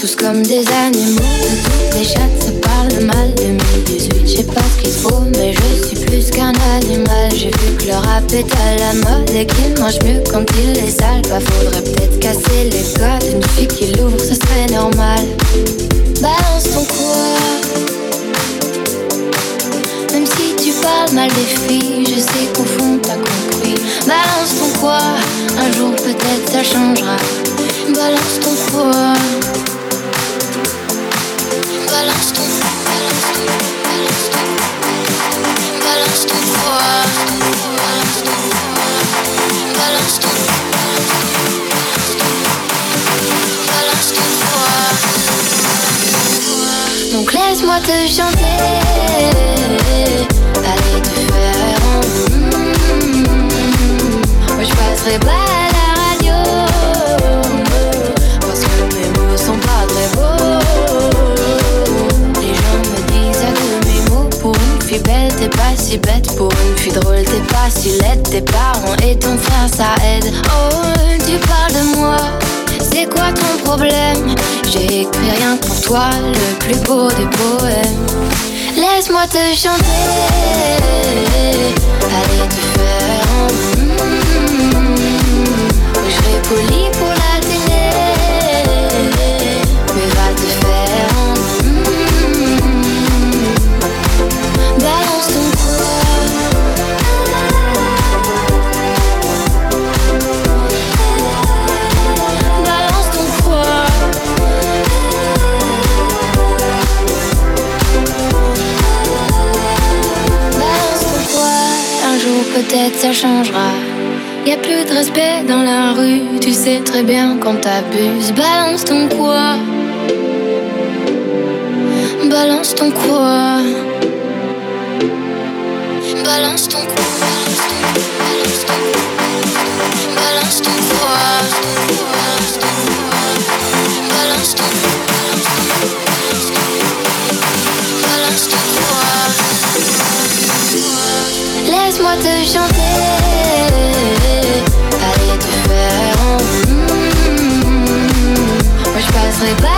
tous comme des animaux, de toutes les chattes se parlent mal 2018, je sais pas ce qu'il faut, mais je suis plus qu'un animal. J'ai vu que le rap est à la mode et qu'il mange mieux quand il est sale. Bah faudrait peut-être casser les codes, une fille qui l'ouvre, ce serait normal. Balance ton quoi? Même si tu parles mal des filles, je sais qu'au fond t'as compris. Balance ton quoi? Un jour peut-être ça changera. Balance ton quoi? Chanter. Allez te faire Moi je passerai pas à la radio. Parce que mes mots sont pas très beaux. Les gens me disent que mes mots Pour une fille belle t'es pas si bête. Pour une fille drôle t'es pas si laide. Tes parents et ton frère ça aide. Oh tu parles de moi c'est quoi ton problème J'ai écrit rien que pour toi, le plus beau des poèmes. Laisse-moi te chanter, changera. Y a plus de respect dans la rue Tu sais très bien quand t'abuses Balance ton quoi Balance ton quoi Moi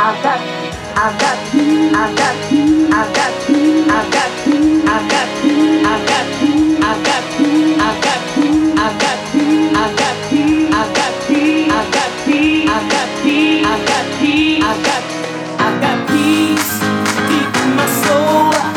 I got, I've got, I've got, I've got, I've got, I've got, I've got, I've got, I've got, I've got, I've got, I've got, I've got, I've got, I've got, I've got, I've got peace deep in my soul.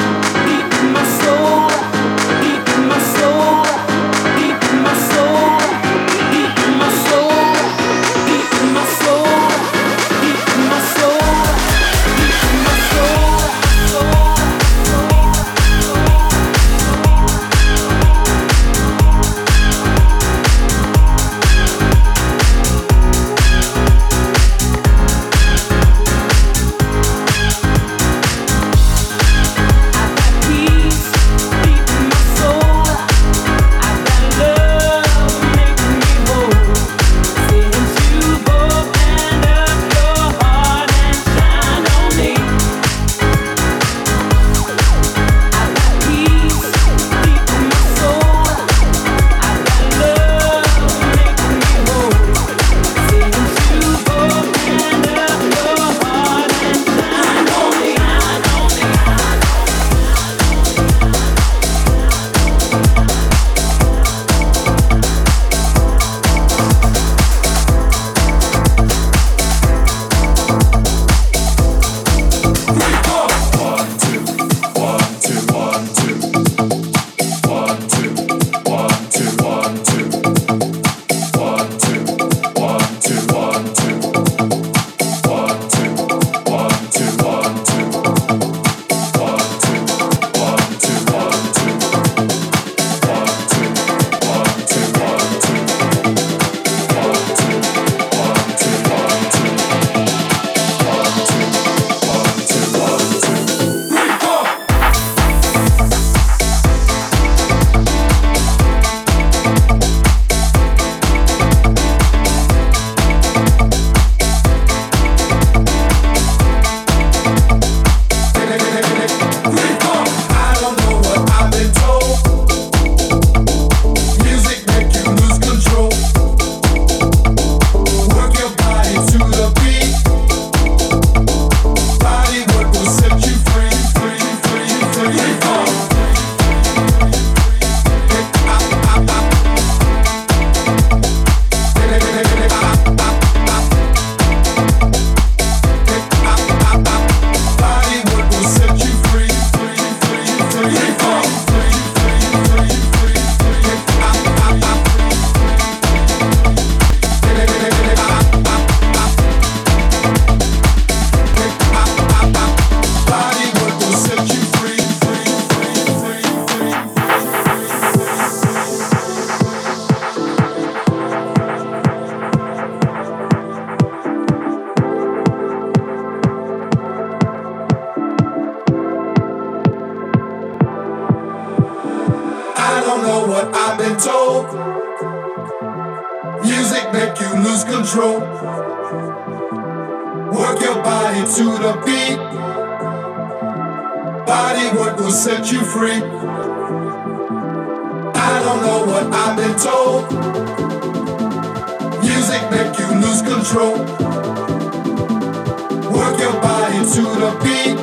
to the beat.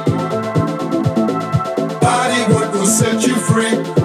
Body work will set you free.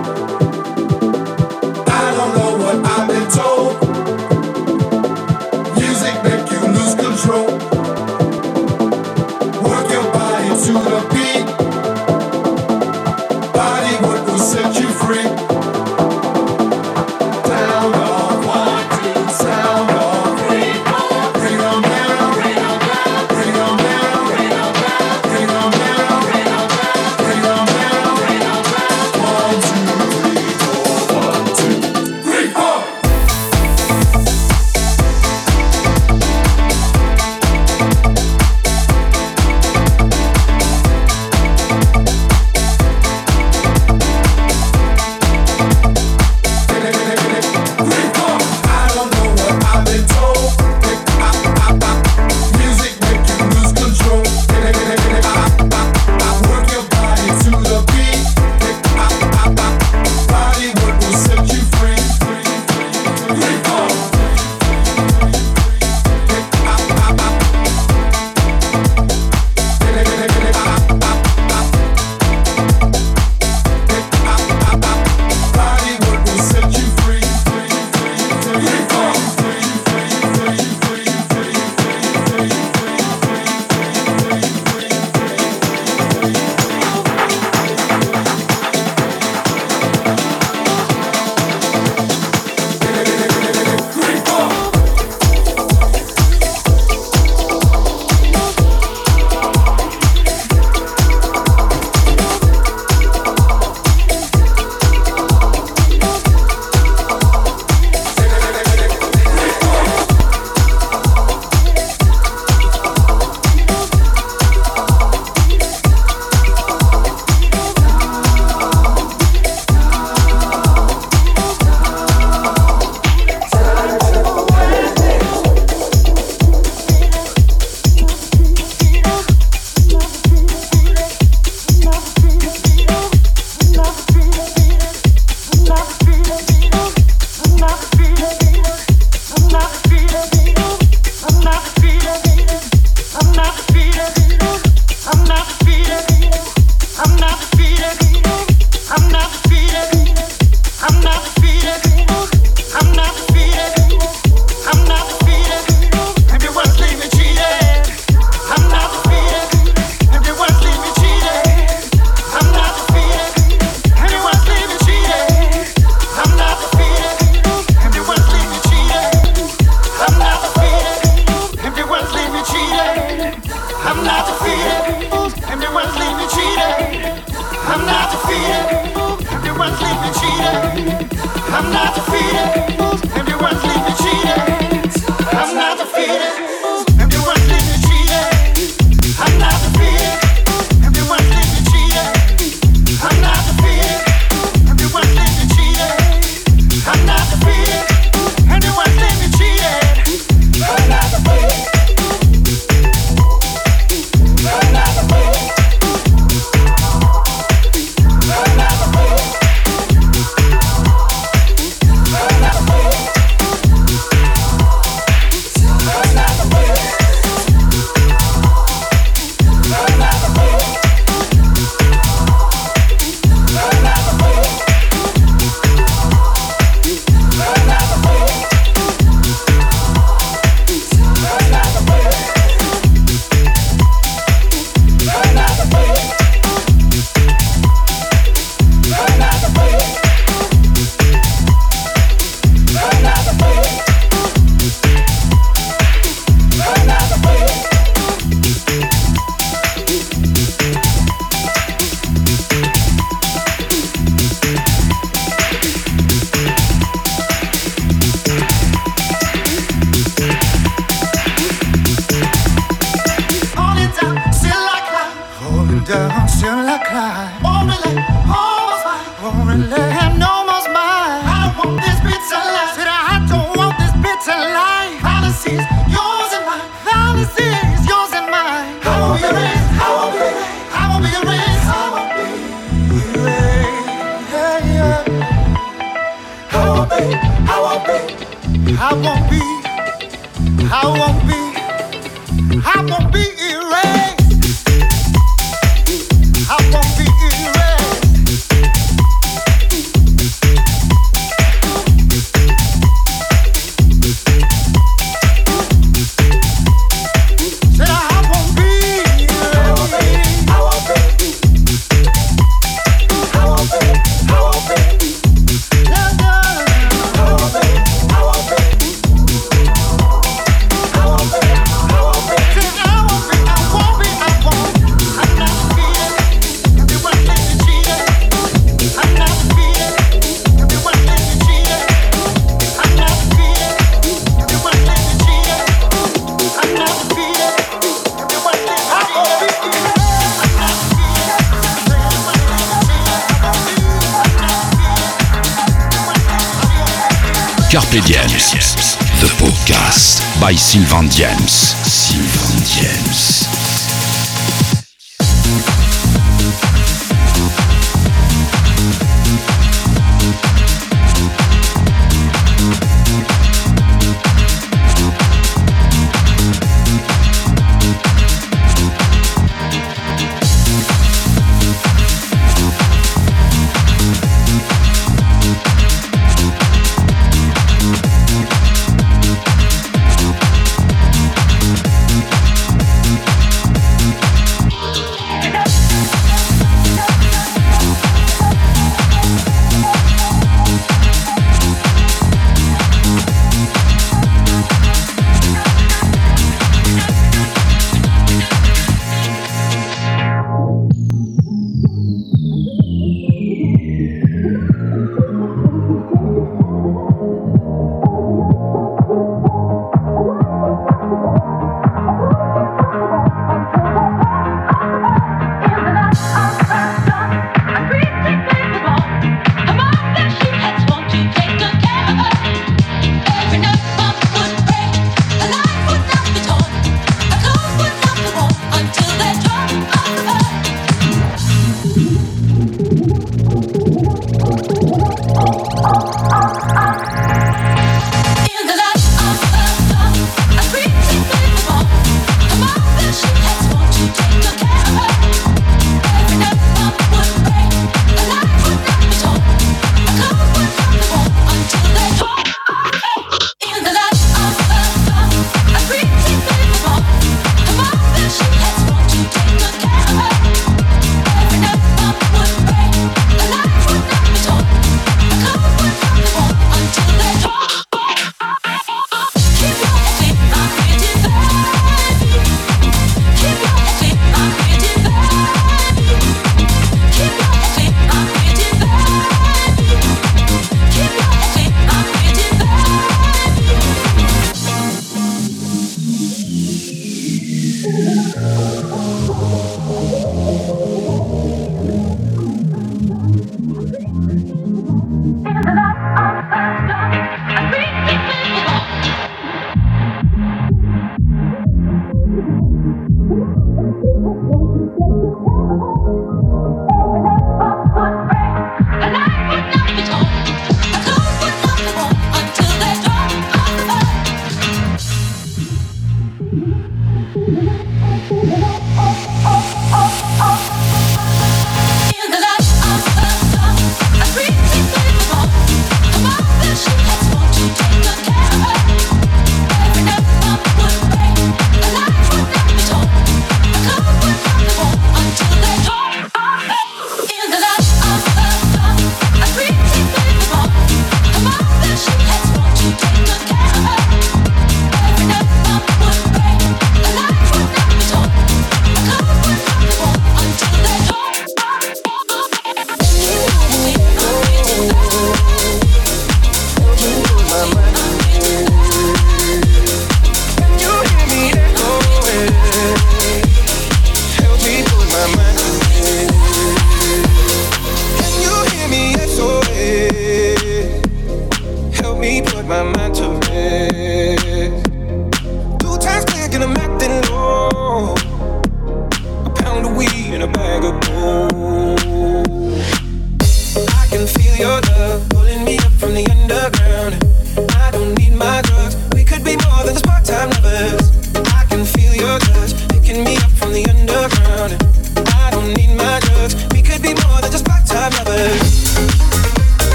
The podcast by Sylvain James. Sylvain James.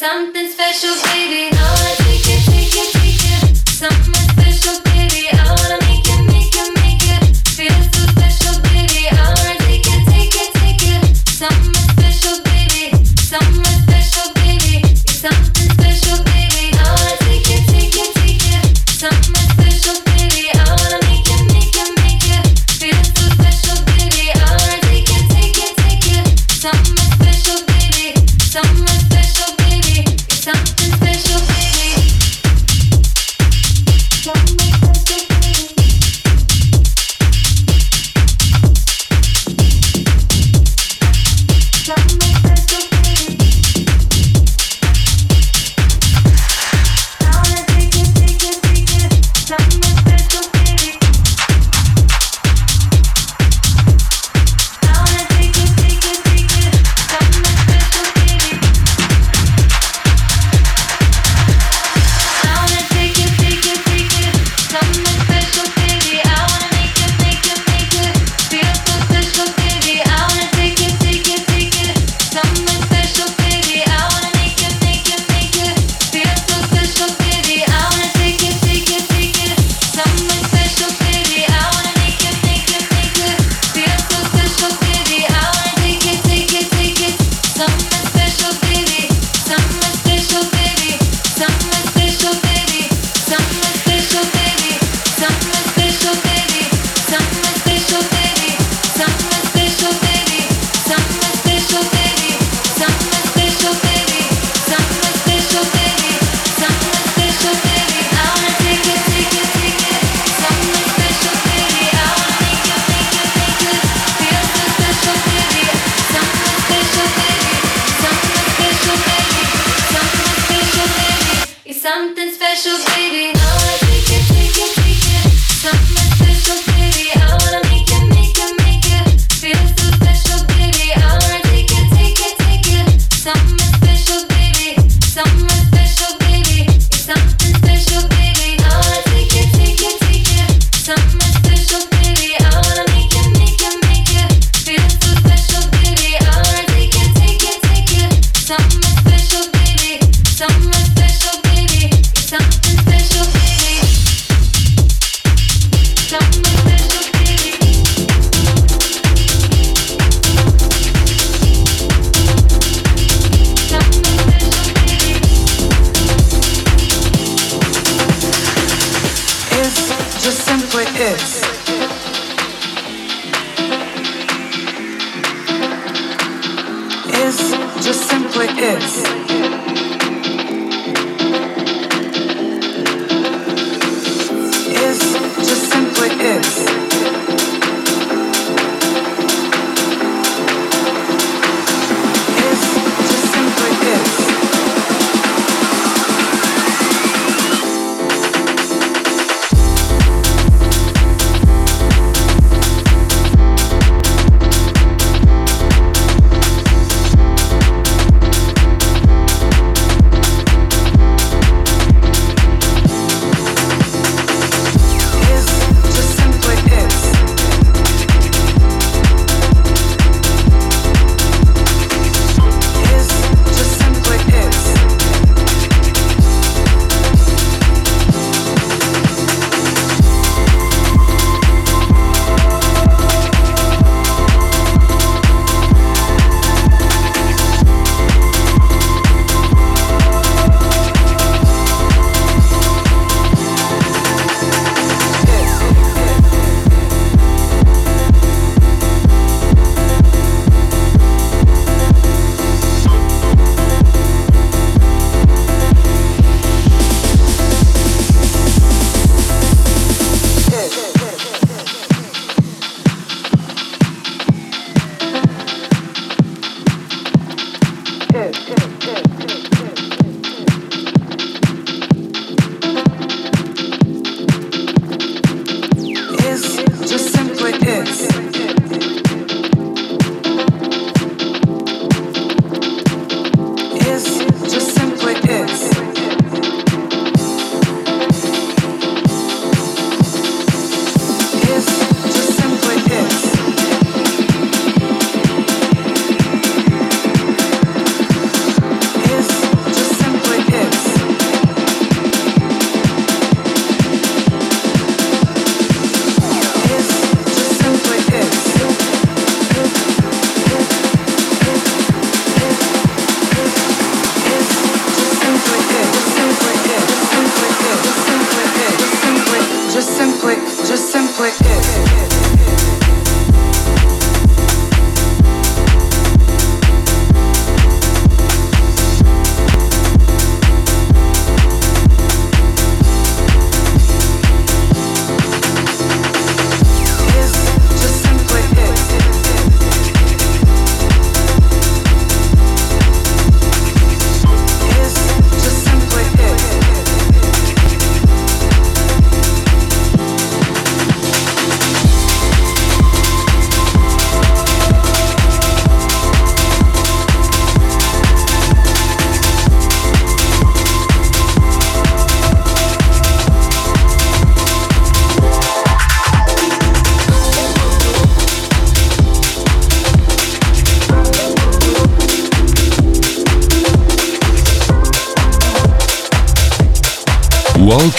something special, baby. No,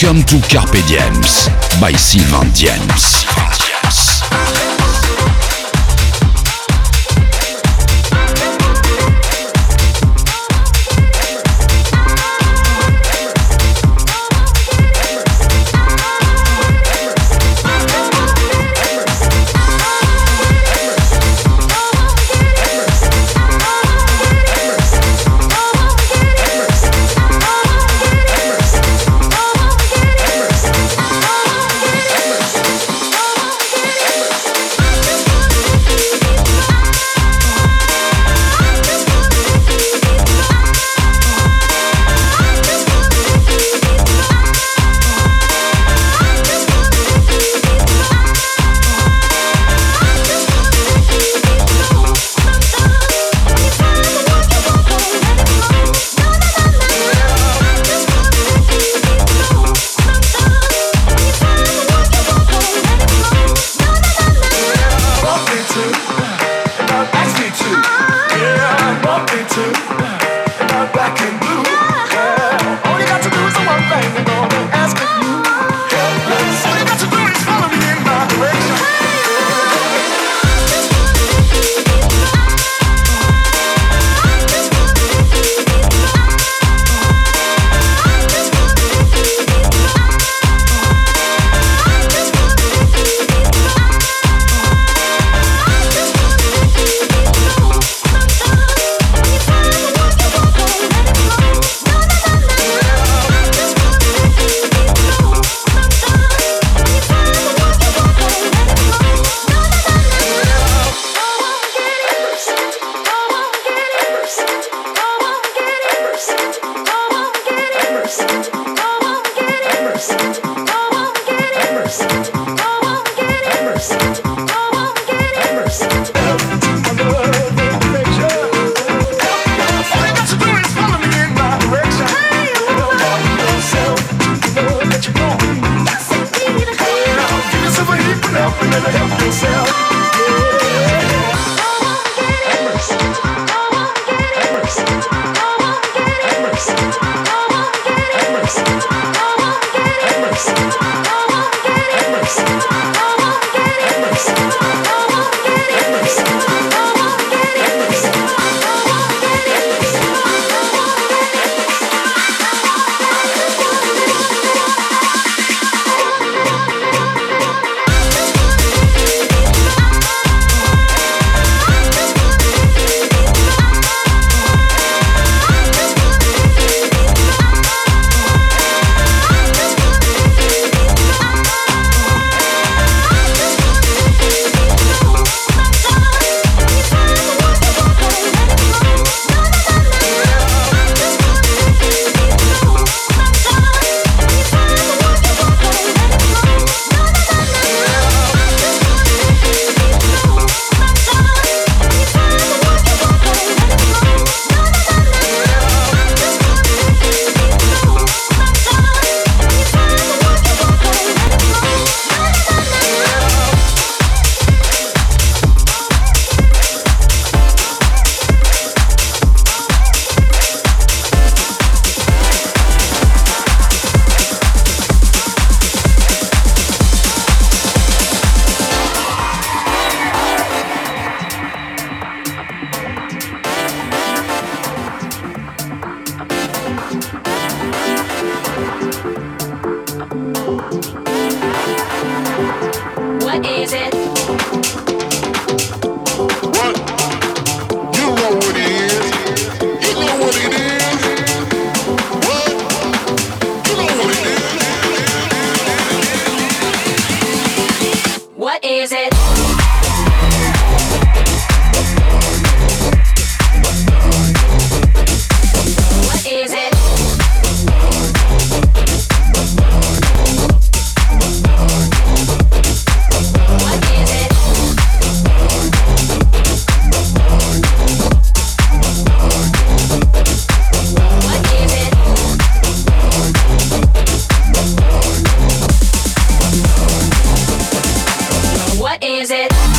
Welcome to Carpe Diems by Sylvain Diems. What is it?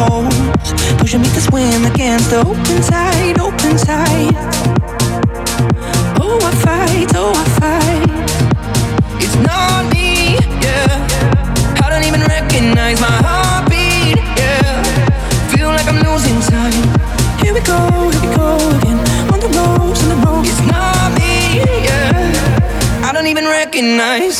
Toes. Pushing me to swim against the open tide, open tide. Oh, I fight, oh, I fight. It's not me, yeah. I don't even recognize my heartbeat, yeah. Feel like I'm losing time. Here we go, here we go again. On the ropes, on the ropes. It's not me, yeah. I don't even recognize.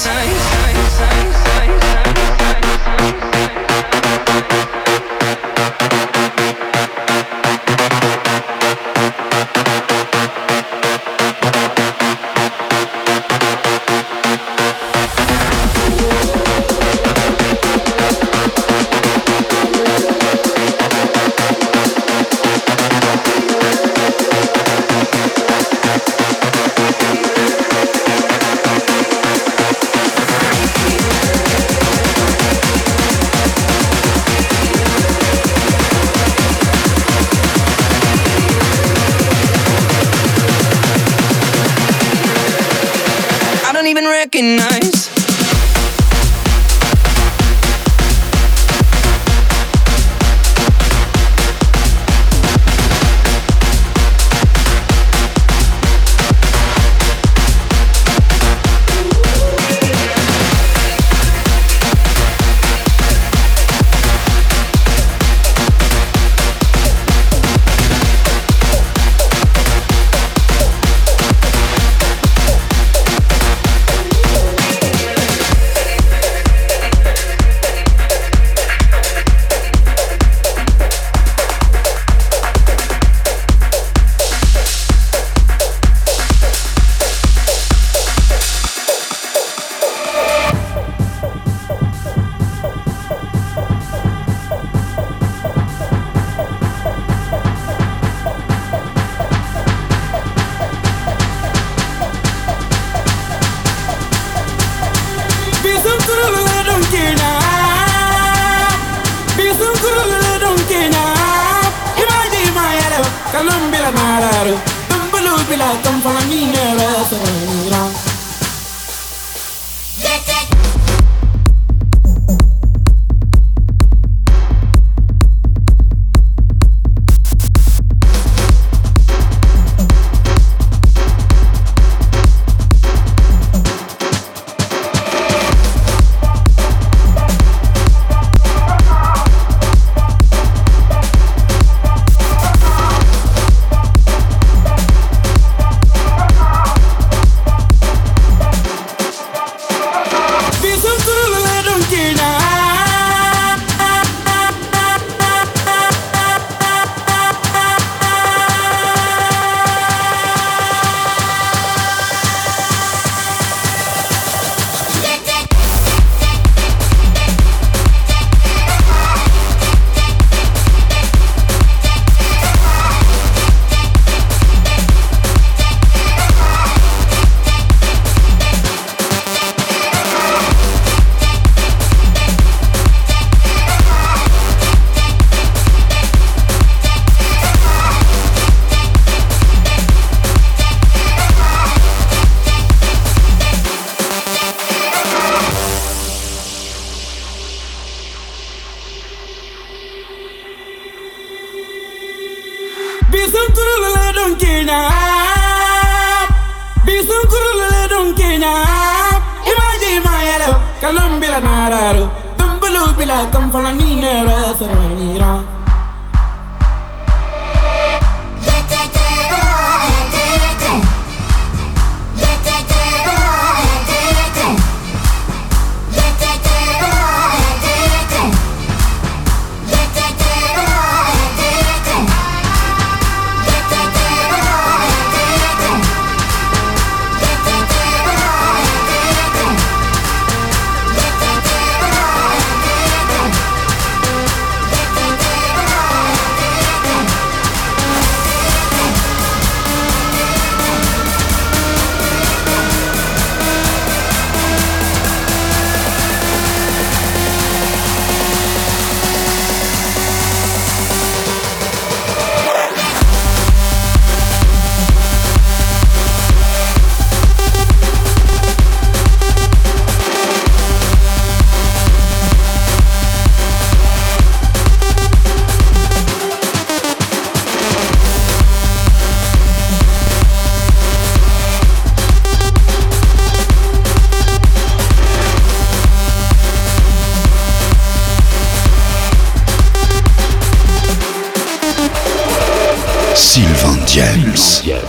James.